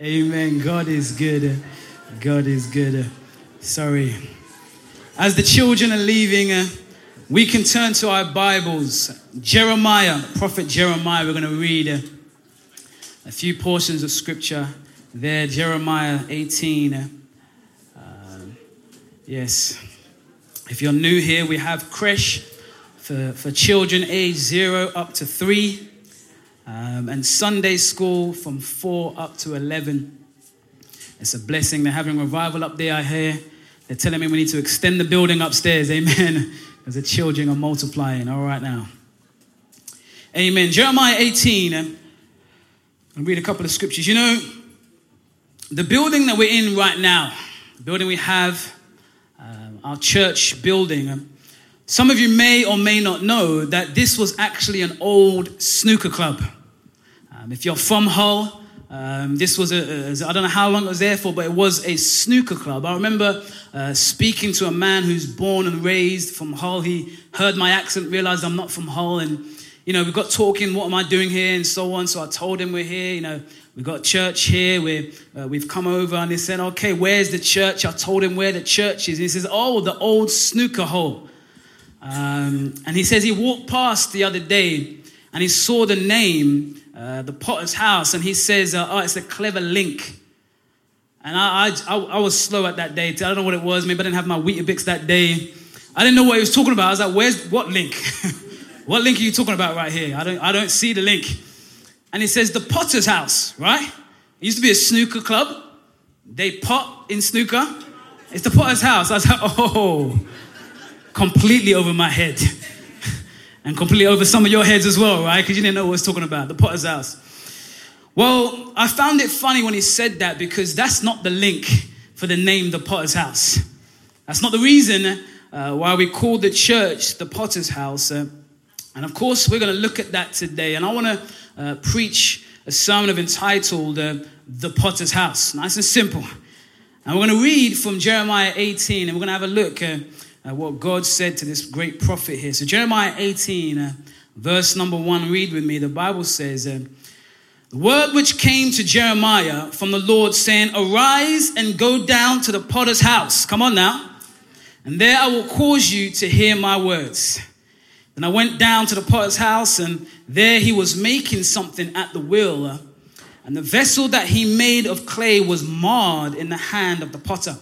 Amen. God is good. God is good. Sorry. As the children are leaving, uh, we can turn to our Bibles. Jeremiah, Prophet Jeremiah, we're going to read uh, a few portions of scripture there. Jeremiah 18. Uh, yes. If you're new here, we have creche for, for children age zero up to three, um, and Sunday school from four up to 11. It's a blessing. They're having revival up there, I hear. They're telling me we need to extend the building upstairs. Amen. Because the children are multiplying. All right now. Amen. Jeremiah 18. Um, I'll read a couple of scriptures. You know, the building that we're in right now, the building we have, um, our church building, um, some of you may or may not know that this was actually an old snooker club. Um, if you're from Hull, um, this was a, a, I don't know how long it was there for, but it was a snooker club. I remember uh, speaking to a man who's born and raised from Hull. He heard my accent, realized I'm not from Hull, and you know, we got talking, what am I doing here, and so on. So I told him we're here, you know, we got church here, we uh, we've come over, and he said, okay, where's the church? I told him where the church is. And he says, oh, the old snooker hole. Um, and he says he walked past the other day and he saw the name, uh, the Potter's House, and he says, uh, "Oh, it's a clever link." And I, I, I, was slow at that day. I don't know what it was. Maybe I didn't have my Weetabix that day. I didn't know what he was talking about. I was like, "Where's what link? what link are you talking about right here? I don't, I don't see the link." And he says, "The Potter's House, right? It used to be a snooker club. They pot in snooker. It's the Potter's House." I was like, "Oh." Completely over my head and completely over some of your heads as well, right? Because you didn't know what I was talking about, the potter's house. Well, I found it funny when he said that because that's not the link for the name the potter's house. That's not the reason uh, why we call the church the potter's house. Uh, and of course, we're going to look at that today. And I want to uh, preach a sermon of entitled uh, The Potter's House. Nice and simple. And we're going to read from Jeremiah 18 and we're going to have a look uh, uh, what God said to this great prophet here. So, Jeremiah 18, uh, verse number one, read with me. The Bible says, uh, The word which came to Jeremiah from the Lord, saying, Arise and go down to the potter's house. Come on now. And there I will cause you to hear my words. Then I went down to the potter's house, and there he was making something at the wheel. And the vessel that he made of clay was marred in the hand of the potter.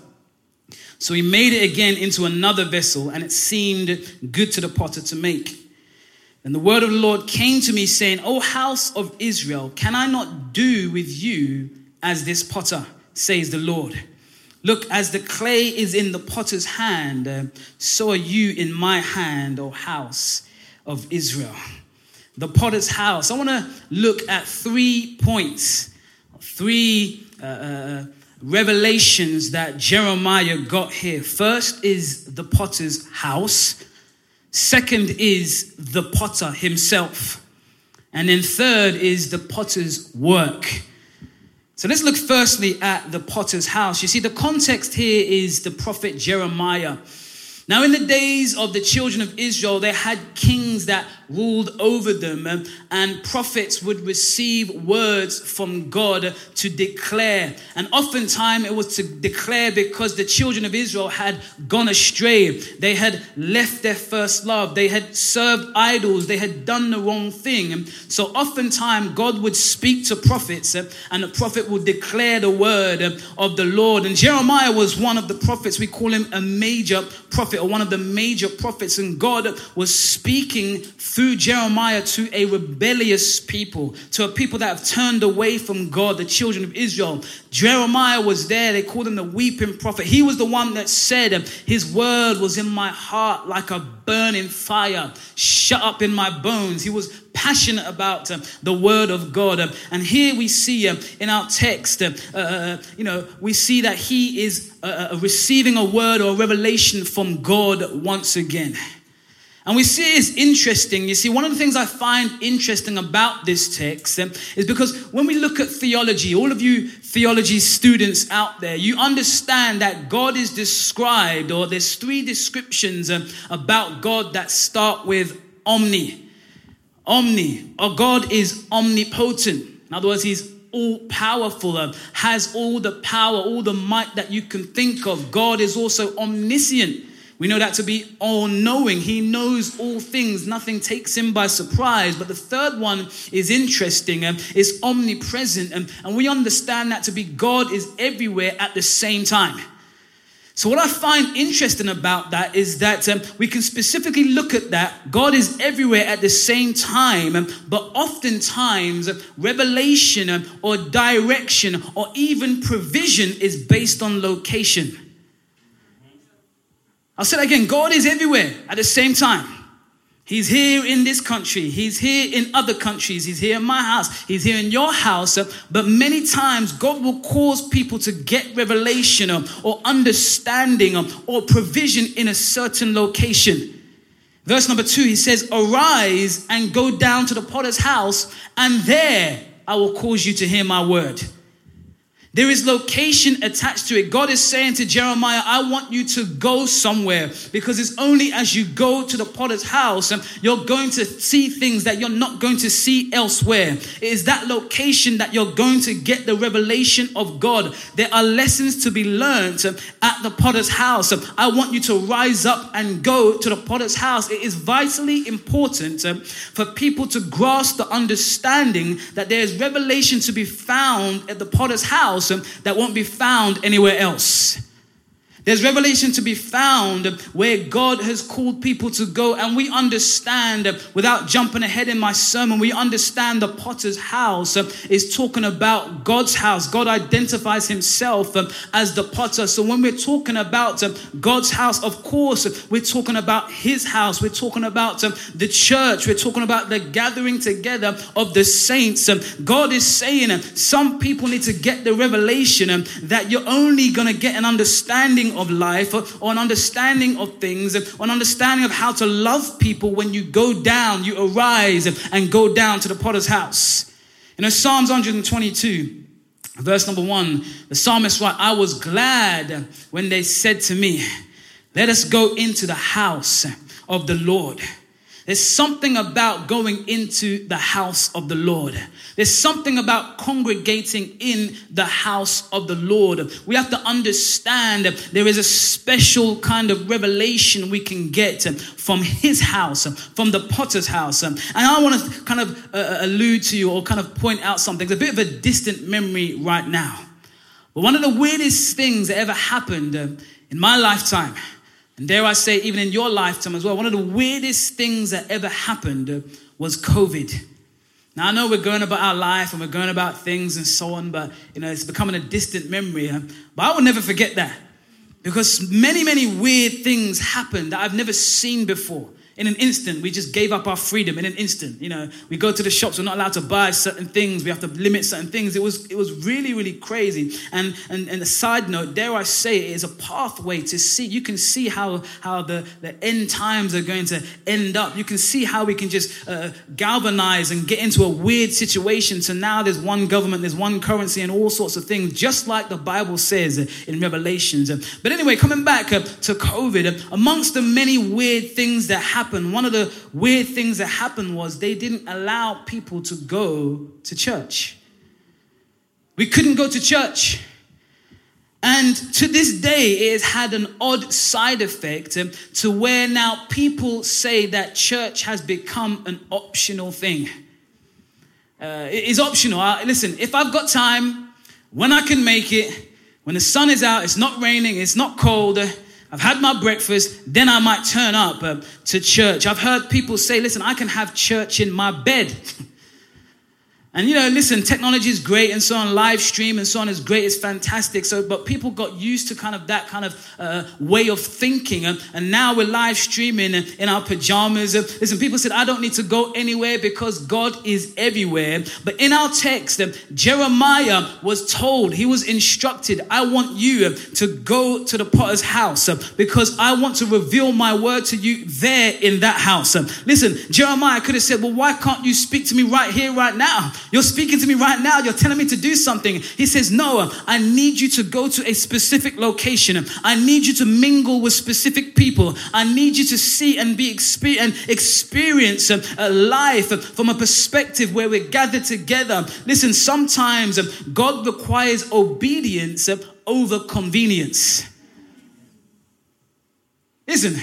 So he made it again into another vessel, and it seemed good to the potter to make. And the word of the Lord came to me, saying, O house of Israel, can I not do with you as this potter, says the Lord? Look, as the clay is in the potter's hand, uh, so are you in my hand, O house of Israel. The potter's house. I want to look at three points, three uh, uh, revelations that Jeremiah got here. First is the potter's house, second is the potter himself, and then third is the potter's work. So let's look firstly at the potter's house. You see, the context here is the prophet Jeremiah. Now, in the days of the children of Israel, they had kings that ruled over them, and prophets would receive words from God to declare. And oftentimes it was to declare because the children of Israel had gone astray. They had left their first love. They had served idols. They had done the wrong thing. So oftentimes God would speak to prophets, and the prophet would declare the word of the Lord. And Jeremiah was one of the prophets. We call him a major prophet or one of the major prophets. And God was speaking through through Jeremiah to a rebellious people, to a people that have turned away from God, the children of Israel. Jeremiah was there. They called him the weeping prophet. He was the one that said, His word was in my heart like a burning fire, shut up in my bones. He was passionate about uh, the word of God. Uh, and here we see uh, in our text, uh, uh, you know, we see that he is uh, receiving a word or revelation from God once again. And we see it's interesting. You see, one of the things I find interesting about this text um, is because when we look at theology, all of you theology students out there, you understand that God is described, or there's three descriptions um, about God that start with omni. Omni, or God is omnipotent. In other words, He's all powerful, uh, has all the power, all the might that you can think of. God is also omniscient. We know that to be all knowing. He knows all things. Nothing takes him by surprise. But the third one is interesting. Um, it's omnipresent. Um, and we understand that to be God is everywhere at the same time. So, what I find interesting about that is that um, we can specifically look at that. God is everywhere at the same time, um, but oftentimes, uh, revelation um, or direction or even provision is based on location. I'll say that again God is everywhere at the same time. He's here in this country. He's here in other countries. He's here in my house. He's here in your house. But many times, God will cause people to get revelation um, or understanding um, or provision in a certain location. Verse number two, he says, Arise and go down to the potter's house, and there I will cause you to hear my word. There is location attached to it. God is saying to Jeremiah, I want you to go somewhere because it's only as you go to the potter's house and you're going to see things that you're not going to see elsewhere. It is that location that you're going to get the revelation of God. There are lessons to be learned um, at the potter's house. Um, I want you to rise up and go to the potter's house. It is vitally important for people to grasp the understanding that there is revelation to be found at the potter's house that won't be found anywhere else. There's revelation to be found where God has called people to go, and we understand, without jumping ahead in my sermon, we understand the potter's house is talking about God's house. God identifies himself um, as the potter. So when we're talking about um, God's house, of course, we're talking about his house. We're talking about um, the church. We're talking about the gathering together of the saints. God is saying some people need to get the revelation that you're only going to get an understanding of life or an understanding of things or an understanding of how to love people when you go down, you arise and go down to the potter's house. You know, Psalms 122, verse number one, the psalmist writes, I was glad when they said to me, Let us go into the house of the Lord. There's something about going into the house of the Lord. There's something about congregating in the house of the Lord. We have to understand there is a special kind of revelation we can get from his house, from the potter's house. And I want to kind of uh, uh, allude to you or kind of point out something. It's a bit of a distant memory right now. But one of the weirdest things that ever happened uh, in my lifetime, and dare I say, even in your lifetime as well, one of the weirdest things that ever happened was COVID. Now, I know we're going about our life and we're going about things and so on, but you know, it's becoming a distant memory. But I will never forget that because many, many weird things happened that I've never seen before. In an instant, we just gave up our freedom. In an instant, you know, we go to the shops. We're not allowed to buy certain things. We have to limit certain things. It was it was really really crazy. And and, and a side note, dare I say, it is a pathway to see. You can see how how the the end times are going to end up. You can see how we can just uh, galvanize and get into a weird situation. So now there's one government, there's one currency, and all sorts of things, just like the Bible says in Revelations. But anyway, coming back uh, to COVID, amongst the many weird things that happened happened, one of the weird things that happened was they didn't allow people to go to church. We couldn't go to church. And to this day, it has had an odd side effect to where now people say that church has become an optional thing. Uh, it is optional. I, listen, if I've got time, when I can make it, when the sun is out, it's not raining, it's not cold, I've had my breakfast, then I might turn up uh, to church. I've heard people say, listen, I can have church in my bed. And you know, listen, technology is great and so on, live stream and so on is great, it's fantastic. So, but people got used to kind of that kind of uh, way of thinking. And, and now we're live streaming in our pajamas. listen, people said, I don't need to go anywhere because God is everywhere. But in our text, uh, Jeremiah was told, he was instructed, I want you to go to the potter's house uh, because I want to reveal my word to you there in that house. listen, Jeremiah could have said, Well, why can't you speak to me right here, right now? You're speaking to me right now. You're telling me to do something. He says, No, I need you to go to a specific location. I need you to mingle with specific people. I need you to see and be and experience a life from a perspective where we're gathered together. Listen, sometimes God requires obedience over convenience. Listen,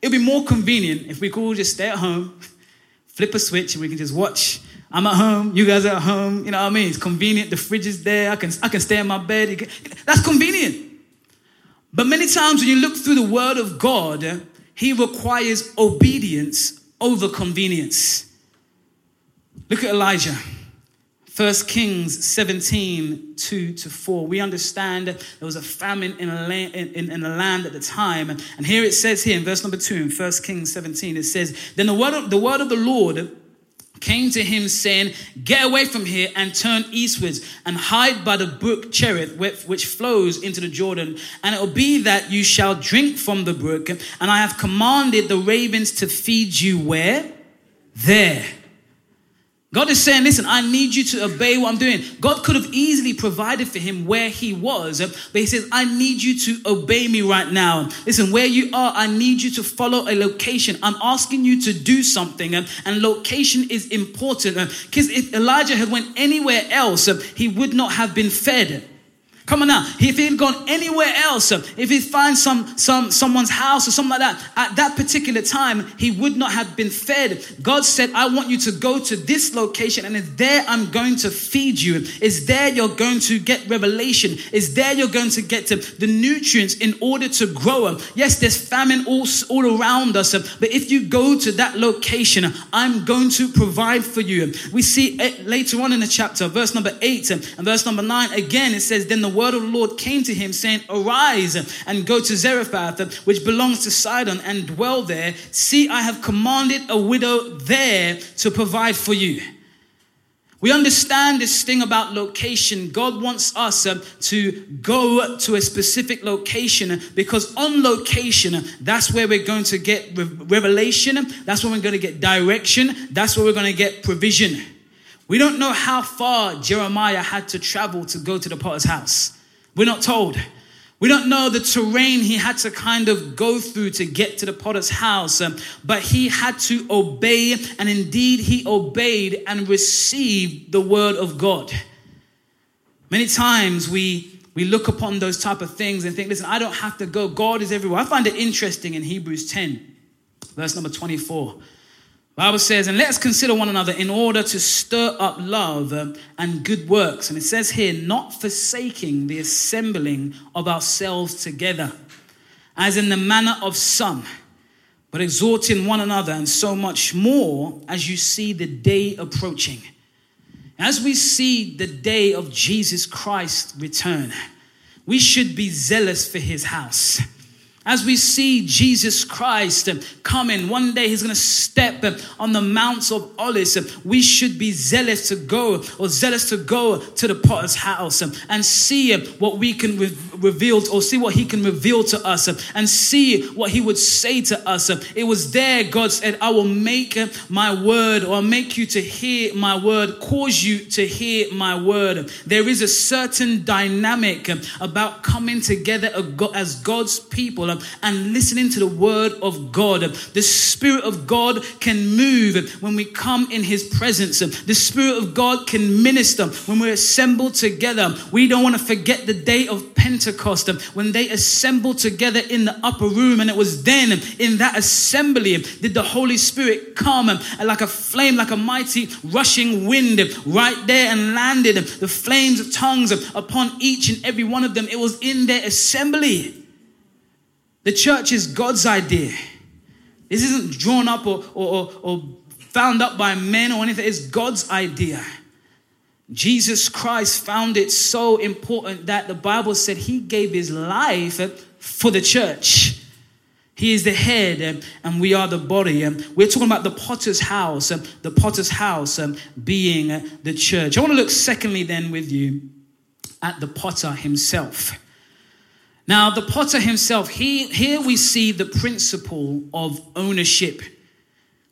it'd be more convenient if we could all just stay at home, flip a switch, and we can just watch. I'm at home, you guys are at home, you know what I mean? It's convenient, the fridge is there, I can, I can stay in my bed. Can, that's convenient. But many times when you look through the Word of God, He requires obedience over convenience. Look at Elijah. 1 Kings 17, 2 to 4. We understand there was a famine in a, land, in, in a land at the time. And here it says here in verse number 2 in 1 Kings 17, it says, Then the word of the, word of the Lord came to him saying, Get away from here and turn eastwards and hide by the brook Cherith, which flows into the Jordan. And it will be that you shall drink from the brook. And I have commanded the ravens to feed you where? There. God is saying, listen, I need you to obey what I'm doing. God could have easily provided for him where he was, but he says, I need you to obey me right now. Listen, where you are, I need you to follow a location. I'm asking you to do something, and location is important. Because if Elijah had went anywhere else, he would not have been fed. Come on now. If he had gone anywhere else, um, if he finds some, some someone's house or something like that, at that particular time, he would not have been fed. God said, I want you to go to this location, and it's there I'm going to feed you. It's there you're going to get revelation. It's there you're going to get to the nutrients in order to grow. Um. Yes, there's famine all, all around us, but if you go to that location, I'm going to provide for you. We see eh, later on in the chapter, verse number 8 and verse number 9, again, it says, Then the word of the Lord came to him, saying, Arise and go to Zarephath, which belongs to Sidon, and dwell there. See, I have commanded a widow there to provide for you. We understand this thing about location. God wants us uh, to go to a specific location because on location, that's where we're going to get revelation. That's where we're going to get direction. That's where we're going to get provision. We don't know how far Jeremiah had to travel to go to the potter's house. We're not told. We don't know the terrain he had to kind of go through to get to the potter's house, um, but he had to obey, and indeed he obeyed and received the word of God. Many times we we look upon those type of things and think, listen, I don't have to go. God is everywhere. I find it interesting in Hebrews 10, verse number 24. Bible says, and let us consider one another in order to stir up love and good works. And it says here, not forsaking the assembling of ourselves together, as in the manner of some, but exhorting one another, and so much more as you see the day approaching. As we see the day of Jesus Christ return, we should be zealous for his house as we see Jesus Christ coming, one day he's going to step on the Mount of Olives. We should be zealous to go or zealous to go to the potter's house and see what we can reveal or see what he can reveal to us and see what he would say to us. It was there God said, I will make my word or I'll make you to hear my word, cause you to hear my word. There is a certain dynamic about coming together as God's people and listening to the word of God. The Spirit of God can move when we come in His presence. The Spirit of God can minister when we're assembled together. We don't want to forget the day of Pentecost when they assembled together in the upper room, and it was then in that assembly did the Holy Spirit come like a flame, like a mighty rushing wind right there and landed the flames of tongues upon each and every one of them. It was in their assembly. The church is God's idea. This isn't drawn up or, or, or found up by men or anything, it's God's idea. Jesus Christ found it so important that the Bible said he gave his life for the church. He is the head um, and we are the body. And We're talking about the potter's house, and the potter's house being uh, the church. I want to look secondly then with you at the potter himself. Now, the potter himself, he, here we see the principle of ownership.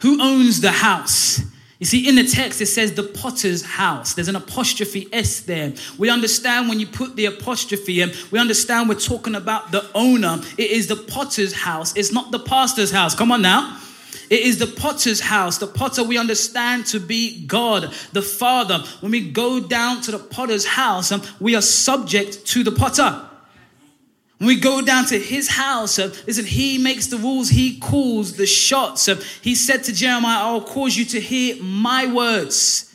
Who owns the house? You see, in the text, it says the potter's house. There's an apostrophe S there. We understand when you put the apostrophe in, we understand we're talking about the owner. It is the potter's house, it's not the pastor's house. Come on now. It is the potter's house. The potter we understand to be God, the Father. When we go down to the potter's house, um, we are subject to the potter. When we go down to his house, uh, listen, he makes the rules, he calls the shots. Uh, he said to Jeremiah, I'll cause you to hear my words.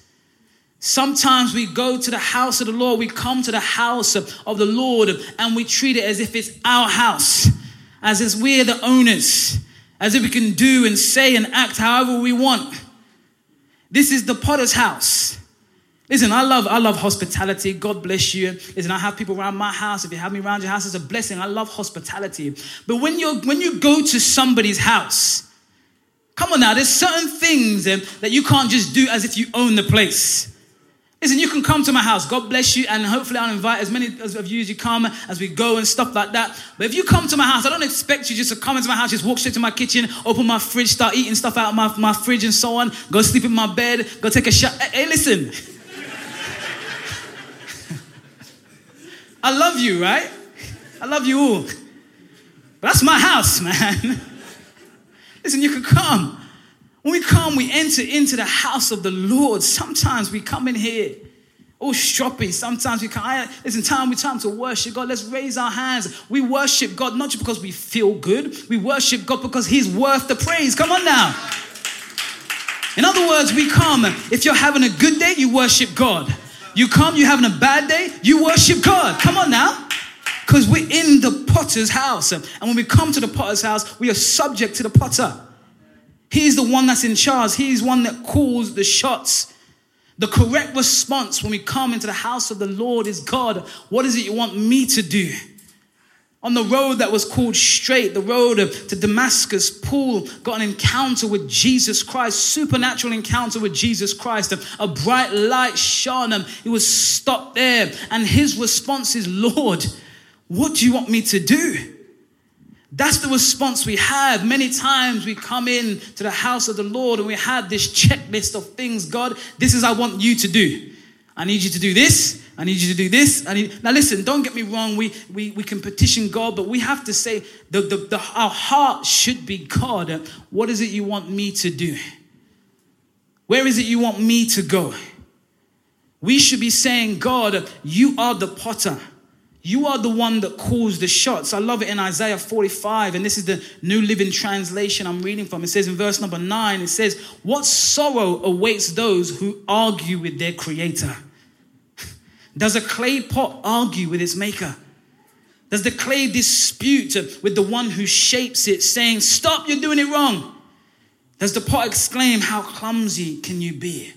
Sometimes we go to the house of the Lord, we come to the house of the Lord, and we treat it as if it's our house, as if we're the owners, as if we can do and say and act however we want. This is the potter's house. Listen, I love, I love hospitality. God bless you. Listen, I have people around my house. If you have me around your house, it's a blessing. I love hospitality. But when you're when you go to somebody's house, come on now, there's certain things um, that you can't just do as if you own the place. Listen, you can come to my house. God bless you, and hopefully I'll invite as many of you as you come as we go and stuff like that. But if you come to my house, I don't expect you just to come into my house, just walk straight to my kitchen, open my fridge, start eating stuff out of my, my fridge and so on, go sleep in my bed, go take a shower. Hey, listen. I love you, right? I love you all. But that's my house, man. Listen, you can come. When we come, we enter into the house of the Lord. Sometimes we come in here all stroppy. Sometimes we come. Listen, time we time to worship God. Let's raise our hands. We worship God not just because we feel good. We worship God because He's worth the praise. Come on now. In other words, we come. If you're having a good day, you worship God. You come, you're having a bad day, you worship God. Come on now. Because we're in the potter's house. And when we come to the potter's house, we are subject to the potter. He's the one that's in charge, he's one that calls the shots. The correct response when we come into the house of the Lord is God, what is it you want me to do? On the road that was called straight, the road to Damascus, Paul got an encounter with Jesus Christ, supernatural encounter with Jesus Christ. A bright light shone him. He was stopped there. And his response is, Lord, what do you want me to do? That's the response we have. Many times we come in to the house of the Lord and we have this checklist of things. God, this is I want you to do. I need you to do this. I need you to do this. I need... Now, listen, don't get me wrong. We, we, we can petition God, but we have to say the, the, the, our heart should be God. What is it you want me to do? Where is it you want me to go? We should be saying, God, you are the potter. You are the one that calls the shots. I love it in Isaiah 45, and this is the New Living Translation I'm reading from. It says in verse number 9, it says, What sorrow awaits those who argue with their creator? Does a clay pot argue with its maker? Does the clay dispute with the one who shapes it, saying, Stop, you're doing it wrong? Does the pot exclaim, How clumsy can you be?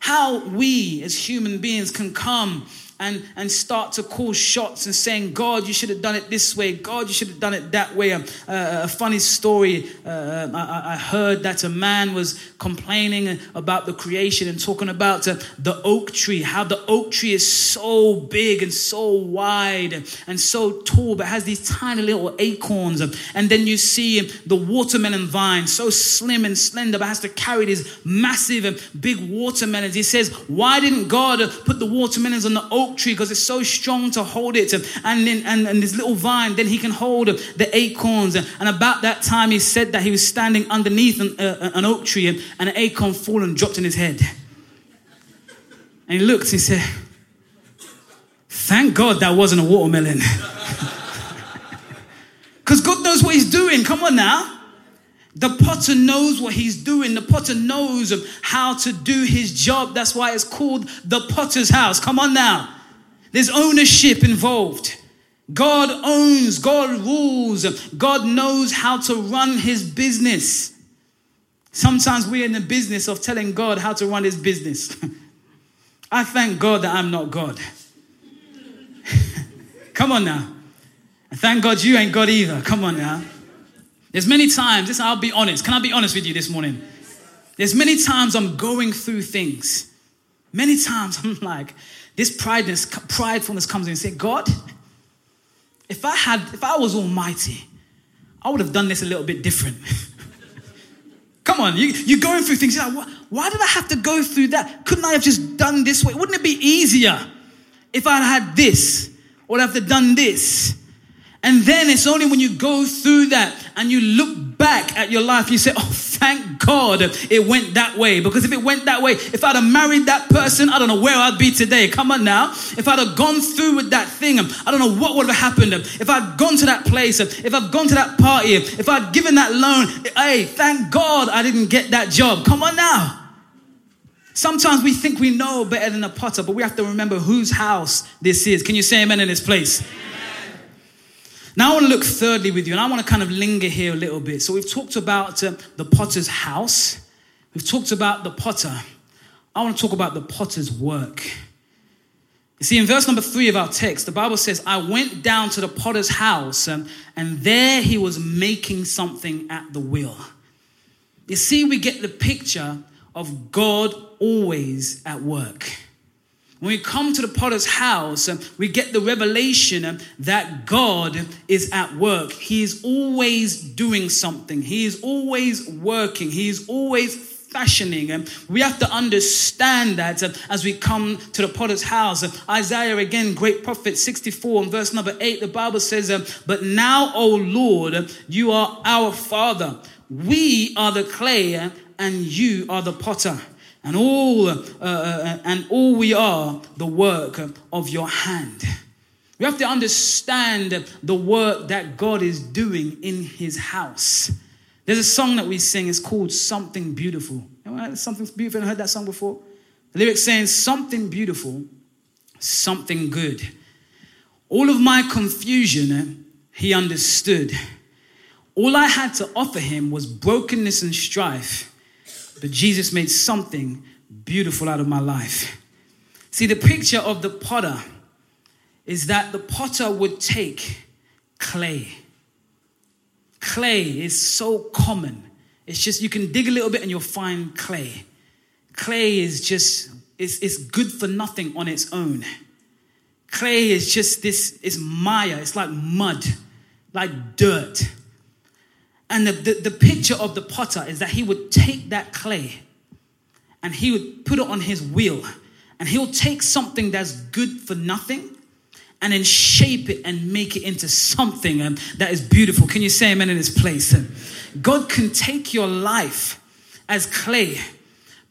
How we as human beings can come and, and start to call shots and saying, God, you should have done it this way. God, you should have done it that way. Uh, a funny story uh, I, I, heard that a man was complaining about the creation and talking about uh, the oak tree, how the oak tree is so big and so wide and, and so tall, but has these tiny little acorns. And then you see the watermelon vine, so slim and slender, but has to carry these massive and big watermelons. He says, Why didn't God put the watermelons on the oak? Oak tree because it's so strong to hold it. And, then, and, and this little vine, then he can hold the acorns. And about that time, he said that he was standing underneath an, uh, an oak tree and an acorn fallen dropped in his head. And he looked and he said, Thank God that wasn't a watermelon. Because God knows what he's doing. Come on now. The potter knows what he's doing. The potter knows how to do his job. That's why it's called the potter's house. Come on now. There's ownership involved. God owns, God rules, God knows how to run his business. Sometimes we're in the business of telling God how to run his business. I thank God that I'm not God. Come on now. Thank God you ain't God either. Come on now. There's many times, listen, I'll be honest. Can I be honest with you this morning? There's many times I'm going through things. Many times I'm like, this prideness, pridefulness comes in and say, God, if I had, if I was almighty, I would have done this a little bit different. Come on, you, you're going through things. Like, why, did I have to go through that? Couldn't I have just done this way? Wouldn't it be easier if I had this or have to done this? And then it's only when you go through that and you look back at your life, you say, Oh, thank God it went that way. Because if it went that way, if I'd have married that person, I don't know where I'd be today. Come on now. If I'd have gone through with that thing, I don't know what would have happened. If I'd gone to that place, if I'd gone to that party, if I'd given that loan, hey, thank God I didn't get that job. Come on now. Sometimes we think we know better than a potter, but we have to remember whose house this is. Can you say amen in this place? Now, I want to look thirdly with you, and I want to kind of linger here a little bit. So, we've talked about uh, the potter's house, we've talked about the potter. I want to talk about the potter's work. You see, in verse number three of our text, the Bible says, I went down to the potter's house, um, and there he was making something at the wheel. You see, we get the picture of God always at work. When we come to the potter's house, um, we get the revelation um, that God is at work. He is always doing something, He is always working, He is always fashioning. And we have to understand that uh, as we come to the potter's house. Isaiah, again, great prophet 64 and verse number 8, the Bible says, uh, But now, O Lord, you are our Father. We are the clay, and you are the potter and all uh, uh, and all we are the work of your hand. We have to understand the work that god is doing in his house. There's a song that we sing. It's called something beautiful. Something beautiful. I heard that song before. The lyrics saying something beautiful something good. All of my confusion he understood. All i had to offer him was brokenness and strife but Jesus made something beautiful out of my life. See, the picture of the potter is that the potter would take clay. Clay is so common. It's just you can dig a little bit and you'll find clay. Clay is just it's, it's good for nothing on its own. Clay is just this, it's mire, it's like mud, like dirt. And the, the, the, picture of the potter is that he would take that clay and he would put it on his wheel. And he'll take something that's good for nothing and then shape it and make it into something um, that is beautiful. Can you say amen in this place? God can take your life as clay,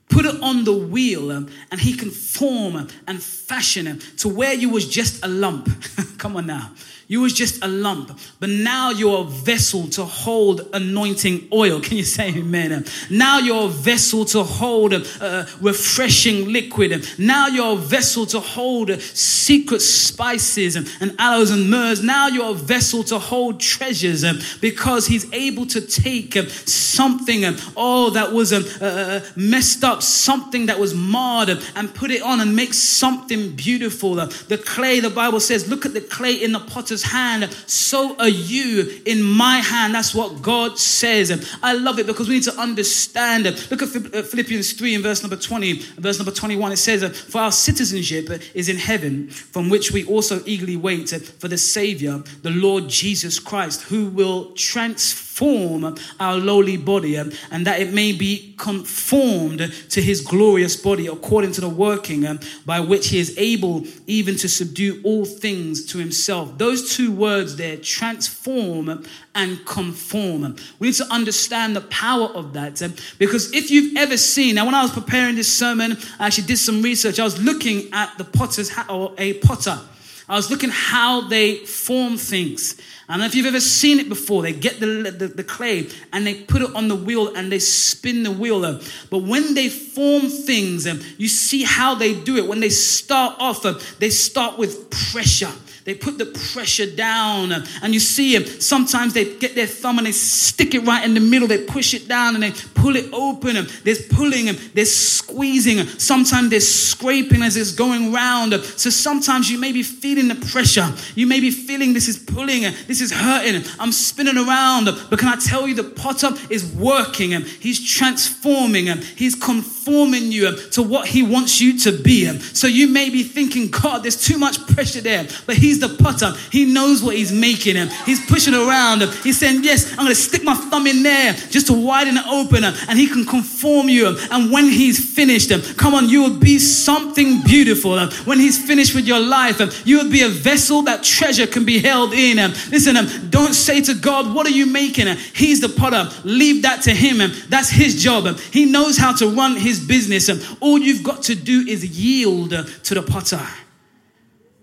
put it on the wheel, um, and he can form and fashion it to where you was just a lump. Come on now. You was just a lump, but now you're a vessel to hold anointing oil. Can you say amen? Now you're a vessel to hold uh, refreshing liquid. Now you're a vessel to hold secret spices and, aloes and myrrhs. Now you're a vessel to hold treasures uh, because he's able to take something, uh, oh, that was uh, uh, messed up, something that was marred, and put it on and make something beautiful. The clay, the Bible says, look at the clay in the potter's hand, so are you in my hand. That's what God says. I love it because we need to understand. Look at uh, Philippians 3 in verse number 20, verse number 21. It says, For our citizenship is in heaven, from which we also eagerly wait for the Savior, the Lord Jesus Christ, who will transform form our lowly body and that it may be conformed to his glorious body according to the working by which he is able even to subdue all things to himself. Those two words there, transform and conform. We need to understand the power of that because if you've ever seen, now when I was preparing this sermon, I actually did some research. I was looking at the potter's or a potter. I was looking how they form things. I don't know if you've ever seen it before. They get the, the, the, clay and they put it on the wheel and they spin the wheel. Uh, but when they form things, and you see how they do it. When they start off, uh, they start with pressure. They put the pressure down. And you see them. Sometimes they get their thumb and they stick it right in the middle. They push it down and they pull it open. There's pulling, there's squeezing. Sometimes there's scraping as it's going round. So sometimes you may be feeling the pressure. You may be feeling this is pulling. This is hurting. I'm spinning around. But can I tell you, the potter is working he's transforming he's conforming you to what he wants you to be. So you may be thinking, God, there's too much pressure there. But he's the potter. He knows what he's making him. He's pushing around. him. He's saying, Yes, I'm going to stick my thumb in there just to widen it open and he can conform you. And when he's finished, him, come on, you will be something beautiful. When he's finished with your life, you will be a vessel that treasure can be held in. him. Listen, don't say to God, What are you making? He's the potter. Leave that to him. That's his job. He knows how to run his business. All you've got to do is yield to the potter.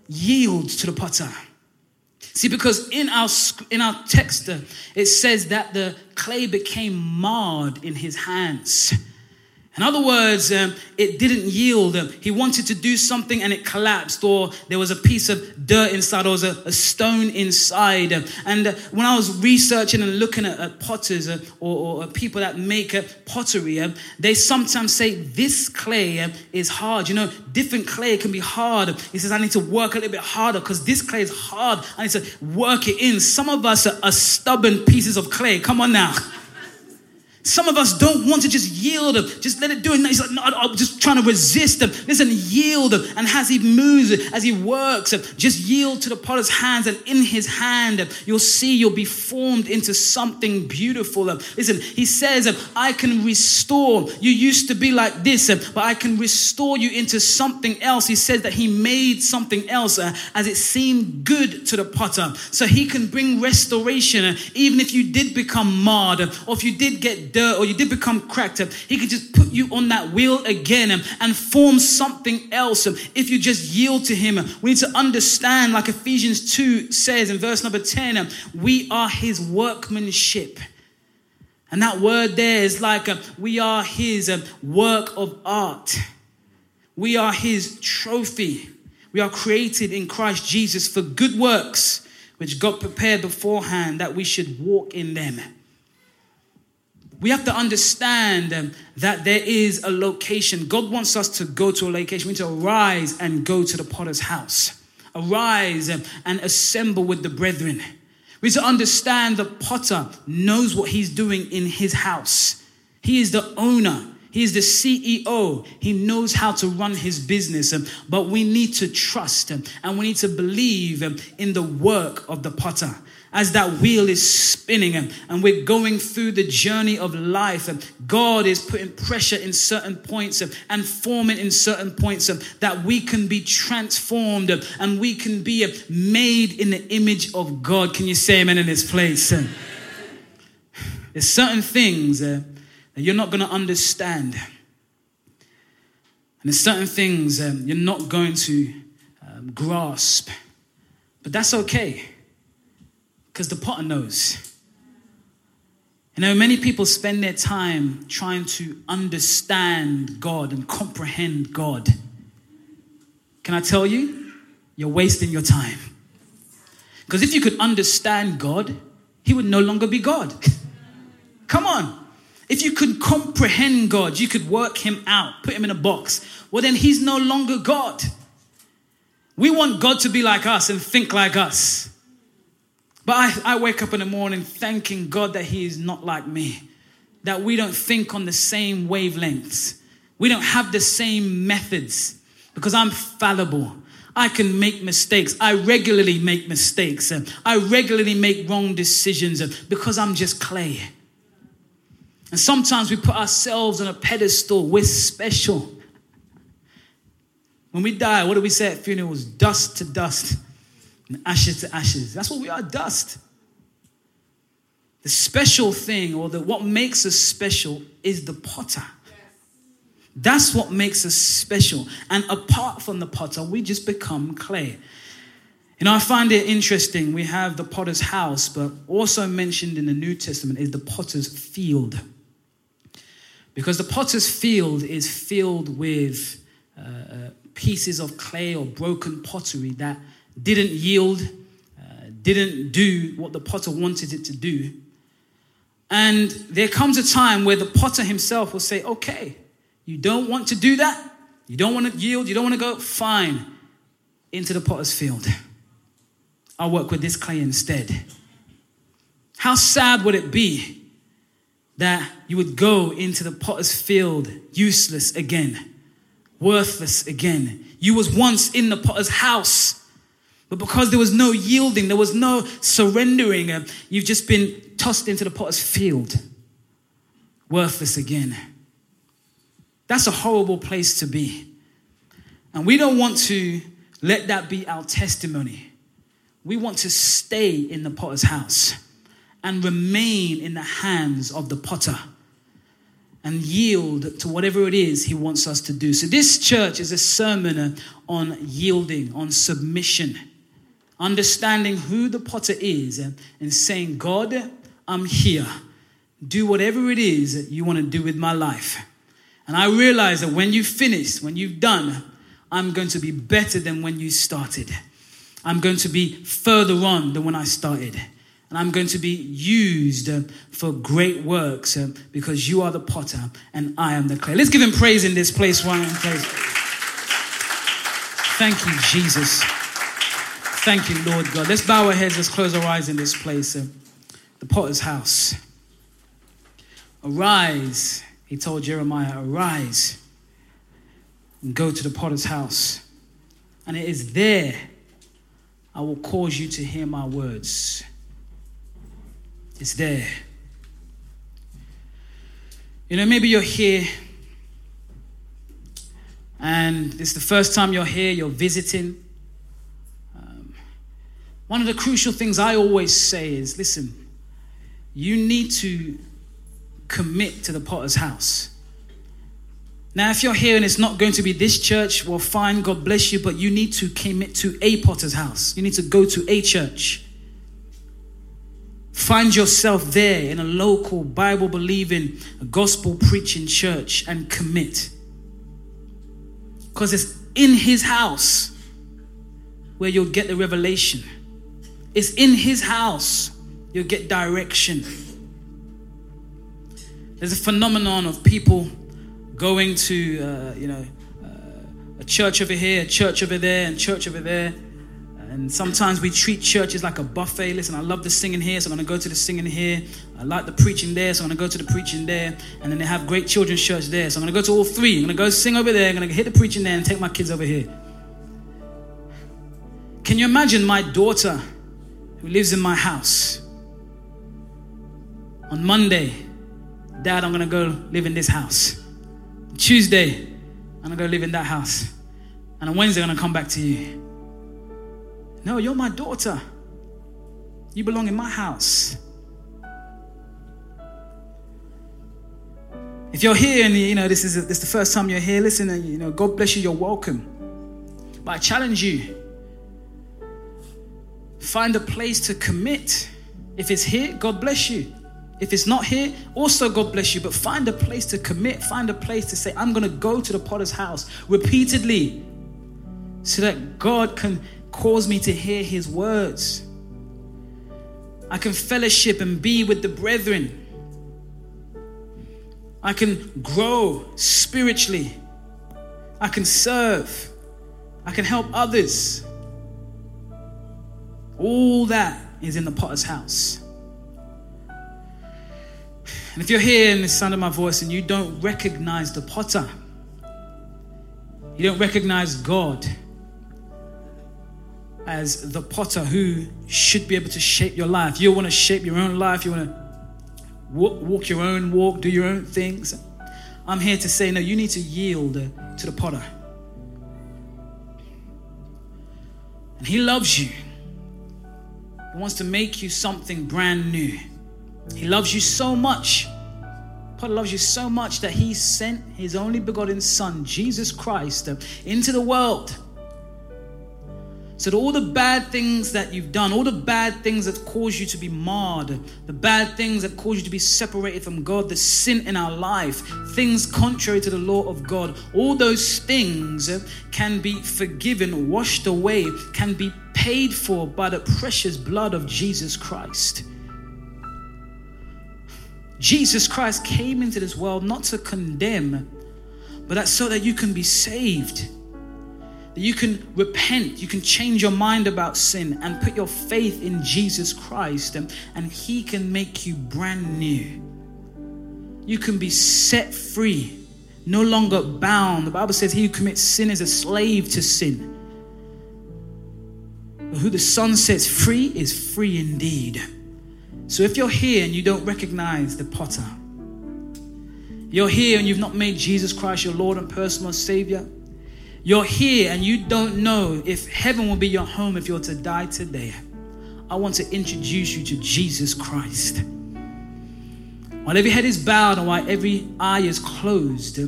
Yield to the potter. See, because in our in our text, uh, it says that the clay became marred in his hands. In other words, um, it didn't yield. Um, he wanted to do something and it collapsed, or there was a piece of dirt inside, or was a, a stone inside. Um, and uh, when I was researching and looking at, at potters uh, or, or, people that make uh, pottery, uh, they sometimes say this clay is hard. You know, different clay can be hard. He says, I need to work a little bit harder because this clay is hard. I need to work it in. Some of us are, are stubborn pieces of clay. Come on now. Some of us don't want to just yield, just let it do it. He's like, no, I'm just trying to resist. Listen, yield. And as he moves, as he works, um, just yield to the potter's hands. And in his hand, um, you'll see you'll be formed into something beautiful. Um. Listen, he says, I can restore. You used to be like this, but I can restore you into something else. He says that he made something else uh, as it seemed good to the potter. So he can bring restoration, uh, even if you did become marred, uh, or if you did get dirt or you did become cracked, He could just put you on that wheel again and form something else if you just yield to Him. We need to understand, like Ephesians 2 says in verse number 10, we are His workmanship. And that word there is like we are His um, work of art. We are His trophy. We are created in Christ Jesus for good works, which God prepared beforehand that we should walk in them we have to understand um, that there is a location. God wants us to go to a location. We need to arise and go to the potter's house. Arise um, and assemble with the brethren. We need to understand the potter knows what he's doing in his house. He is the owner. He is the CEO. He knows how to run his business. Um, but we need to trust and we need to believe in the work of the potter as that wheel is spinning and, we're going through the journey of life and God is putting pressure in certain points and, and forming in certain points that we can be transformed and we can be made in the image of God. Can you say amen in this place? There's certain things uh, that you're not going to understand. And there's certain things um, you're not going to um, grasp. But that's okay because the potter knows. You know, many people spend their time trying to understand God and comprehend God. Can I tell you? You're wasting your time. Because if you could understand God, He would no longer be God. Come on. If you could comprehend God, you could work Him out, put Him in a box. Well, then He's no longer God. We want God to be like us and think like us. But I, I wake up in the morning thanking God that He is not like me, that we don't think on the same wavelengths, we don't have the same methods because I'm fallible. I can make mistakes. I regularly make mistakes. I regularly make wrong decisions because I'm just clay. And sometimes we put ourselves on a pedestal. We're special. When we die, what do we say at funerals? Dust to dust and ashes to ashes. That's what we are dust. The special thing, or the, what makes us special, is the potter. That's what makes us special. And apart from the potter, we just become clay. You know, I find it interesting. We have the potter's house, but also mentioned in the New Testament is the potter's field. Because the potter's field is filled with uh, uh pieces of clay or broken pottery that didn't yield, uh, didn't do what the potter wanted it to do. And there comes a time where the potter himself will say, okay, you don't want to do that? You don't want to yield? You don't want to go? Fine. Into the potter's field. I'll work with this clay instead. How sad would it be that you would go into the potter's field useless again, worthless again? You was once in the potter's house, but because there was no yielding, there was no surrendering, uh, you've just been tossed into the potter's field, worthless again. That's a horrible place to be. And we don't want to let that be our testimony. We want to stay in the potter's house and remain in the hands of the potter and yield to whatever it is he wants us to do. So, this church is a sermon on yielding, on submission, understanding who the potter is, and saying, God, I'm here. Do whatever it is that you want to do with my life. And I realize that when you finish, when you've done, I'm going to be better than when you started. I'm going to be further on than when I started. And I'm going to be used for great works because you are the potter and I am the clay. Let's give him praise in this place. One praise. Thank you, Jesus. Thank you, Lord God. Let's bow our heads. Let's close our eyes in this place. Uh, the potter's house. Arise, he told Jeremiah, arise and go to the potter's house. And it is there I will cause you to hear my words. It's there. You know, maybe you're here and it's the first time you're here, you're visiting. One of the crucial things I always say is listen, you need to commit to the potter's house. Now, if you're here and it's not going to be this church, well, fine, God bless you, but you need to commit to a potter's house. You need to go to a church. Find yourself there in a local Bible believing, gospel preaching church and commit. Because it's in his house where you'll get the revelation. It's in his house you'll get direction. There's a phenomenon of people going to, uh, you know, uh, a church over here, a church over there, and church over there. And sometimes we treat churches like a buffet. Listen, I love the singing here, so I'm going to go to the singing here. I like the preaching there, so I'm going to go to the preaching there. And then they have great children's church there, so I'm going to go to all three. I'm going to go sing over there, I'm going to hit the preaching there, and take my kids over here. Can you imagine my daughter who lives in my house? On Monday, Dad, I'm going to go live in this house. Tuesday, I'm going to go live in that house. And on Wednesday, I'm going to come back to you. No, you're my daughter. You belong in my house. If you're here and you know this is, this is the first time you're here, listen, you know God bless you. You're welcome. But I challenge you: find a place to commit. If it's here, God bless you. If it's not here, also God bless you. But find a place to commit. Find a place to say, I'm going to go to the potter's house repeatedly, so that God can cause me to hear his words. I can fellowship and be with the brethren. I can grow spiritually. I can serve. I can help others. All that is in the potter's house. And if you're here in the sound of my voice and you don't recognize the potter, you don't recognize God as the potter who should be able to shape your life. You want to shape your own life, you want to walk, walk, your own walk, do your own things. I'm here to say, no, you need to yield to the potter. And he loves you. Wants to make you something brand new. He loves you so much. God loves you so much that he sent his only begotten Son, Jesus Christ, into the world so all the bad things that you've done, all the bad things that cause you to be marred, the bad things that cause you to be separated from God, the sin in our life, things contrary to the law of God, all those things can be forgiven, washed away, can be paid for by the precious blood of Jesus Christ. Jesus Christ came into this world not to condemn, but that's so that you can be saved that you can repent, you can change your mind about sin and put your faith in Jesus Christ, and, and He can make you brand new. You can be set free, no longer bound. The Bible says, He who commits sin is a slave to sin. But who the Son sets free is free indeed. So if you're here and you don't recognize the potter, you're here and you've not made Jesus Christ your Lord and personal Savior, you're here and you don't know if heaven will be your home if you're to die today. I want to introduce you to Jesus Christ. While every head is bowed and while every eye is closed,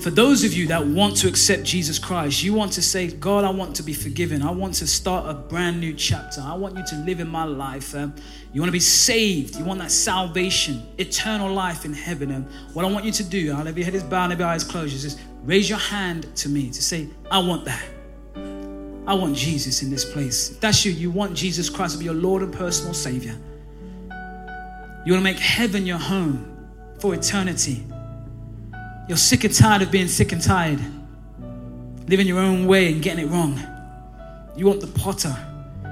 for those of you that want to accept Jesus Christ, you want to say, God, I want to be forgiven. I want to start a brand new chapter. I want you to live in my life. Uh, you want to be saved. You want that salvation, eternal life in heaven. And what I want you to do, have your head is bowed and every eye is closed, is just raise your hand to me to say, I want that. I want Jesus in this place. If that's you, you want Jesus Christ to be your Lord and personal Savior. You want to make heaven your home for eternity. You're sick and tired of being sick and tired, living your own way and getting it wrong. You want the potter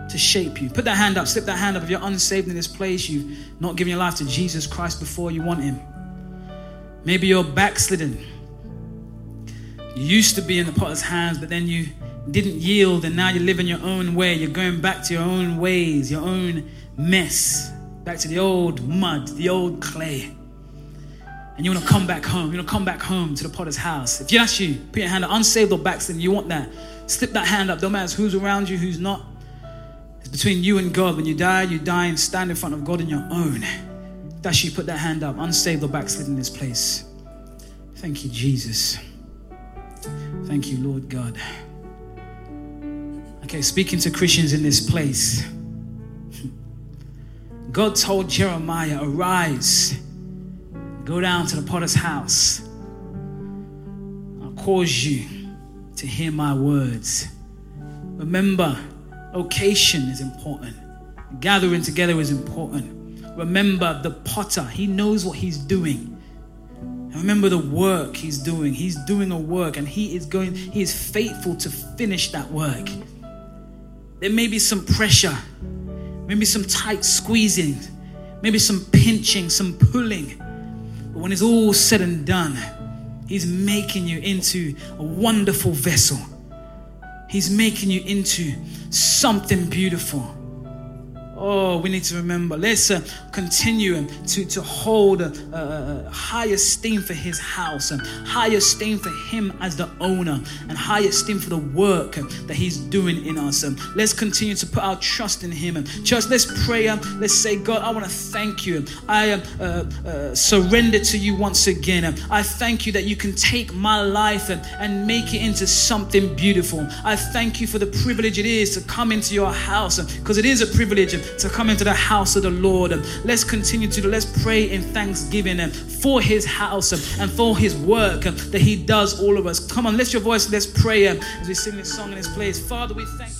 to shape you. Put that hand up, slip that hand up. If you're unsaved in this place, you've not given your life to Jesus Christ before you want Him. Maybe you're backslidden. You used to be in the potter's hands, but then you didn't yield, and now you're living your own way. You're going back to your own ways, your own mess, back to the old mud, the old clay. And you want to come back home. You want to come back home to the potter's house. If you ask you, put your hand up, unsaved or backslidden, you want that. Slip that hand up. Don't matter who's around you, who's not. It's between you and God. When you die, you die and stand in front of God on your own. That's you. Put that hand up. Unsaved or backslidden in this place. Thank you, Jesus. Thank you, Lord God. Okay, speaking to Christians in this place. God told Jeremiah, Arise, go down to the potter's house. I'll cause you to hear my words. Remember, location is important, gathering together is important. Remember, the potter, he knows what he's doing. Remember the work he's doing. He's doing a work and he is going, he is faithful to finish that work. There may be some pressure, maybe some tight squeezing, maybe some pinching, some pulling. But when it's all said and done, he's making you into a wonderful vessel. He's making you into something beautiful. Oh, we need to remember. Let's uh, continue to, to hold a, a, high esteem for his house, and high esteem for him as the owner, and high esteem for the work that he's doing in us. And let's continue to put our trust in him. And just let's pray. Let's say, God, I want to thank you. I uh, uh, surrender to you once again. I thank you that you can take my life and, and make it into something beautiful. I thank you for the privilege it is to come into your house, because it is a privilege to come into the house of the Lord. Let's continue to let's pray in thanksgiving and for his house um, and for his work um, that he does all of us. Come on, lift your voice, let's pray as we sing this song in this place. Father, we thank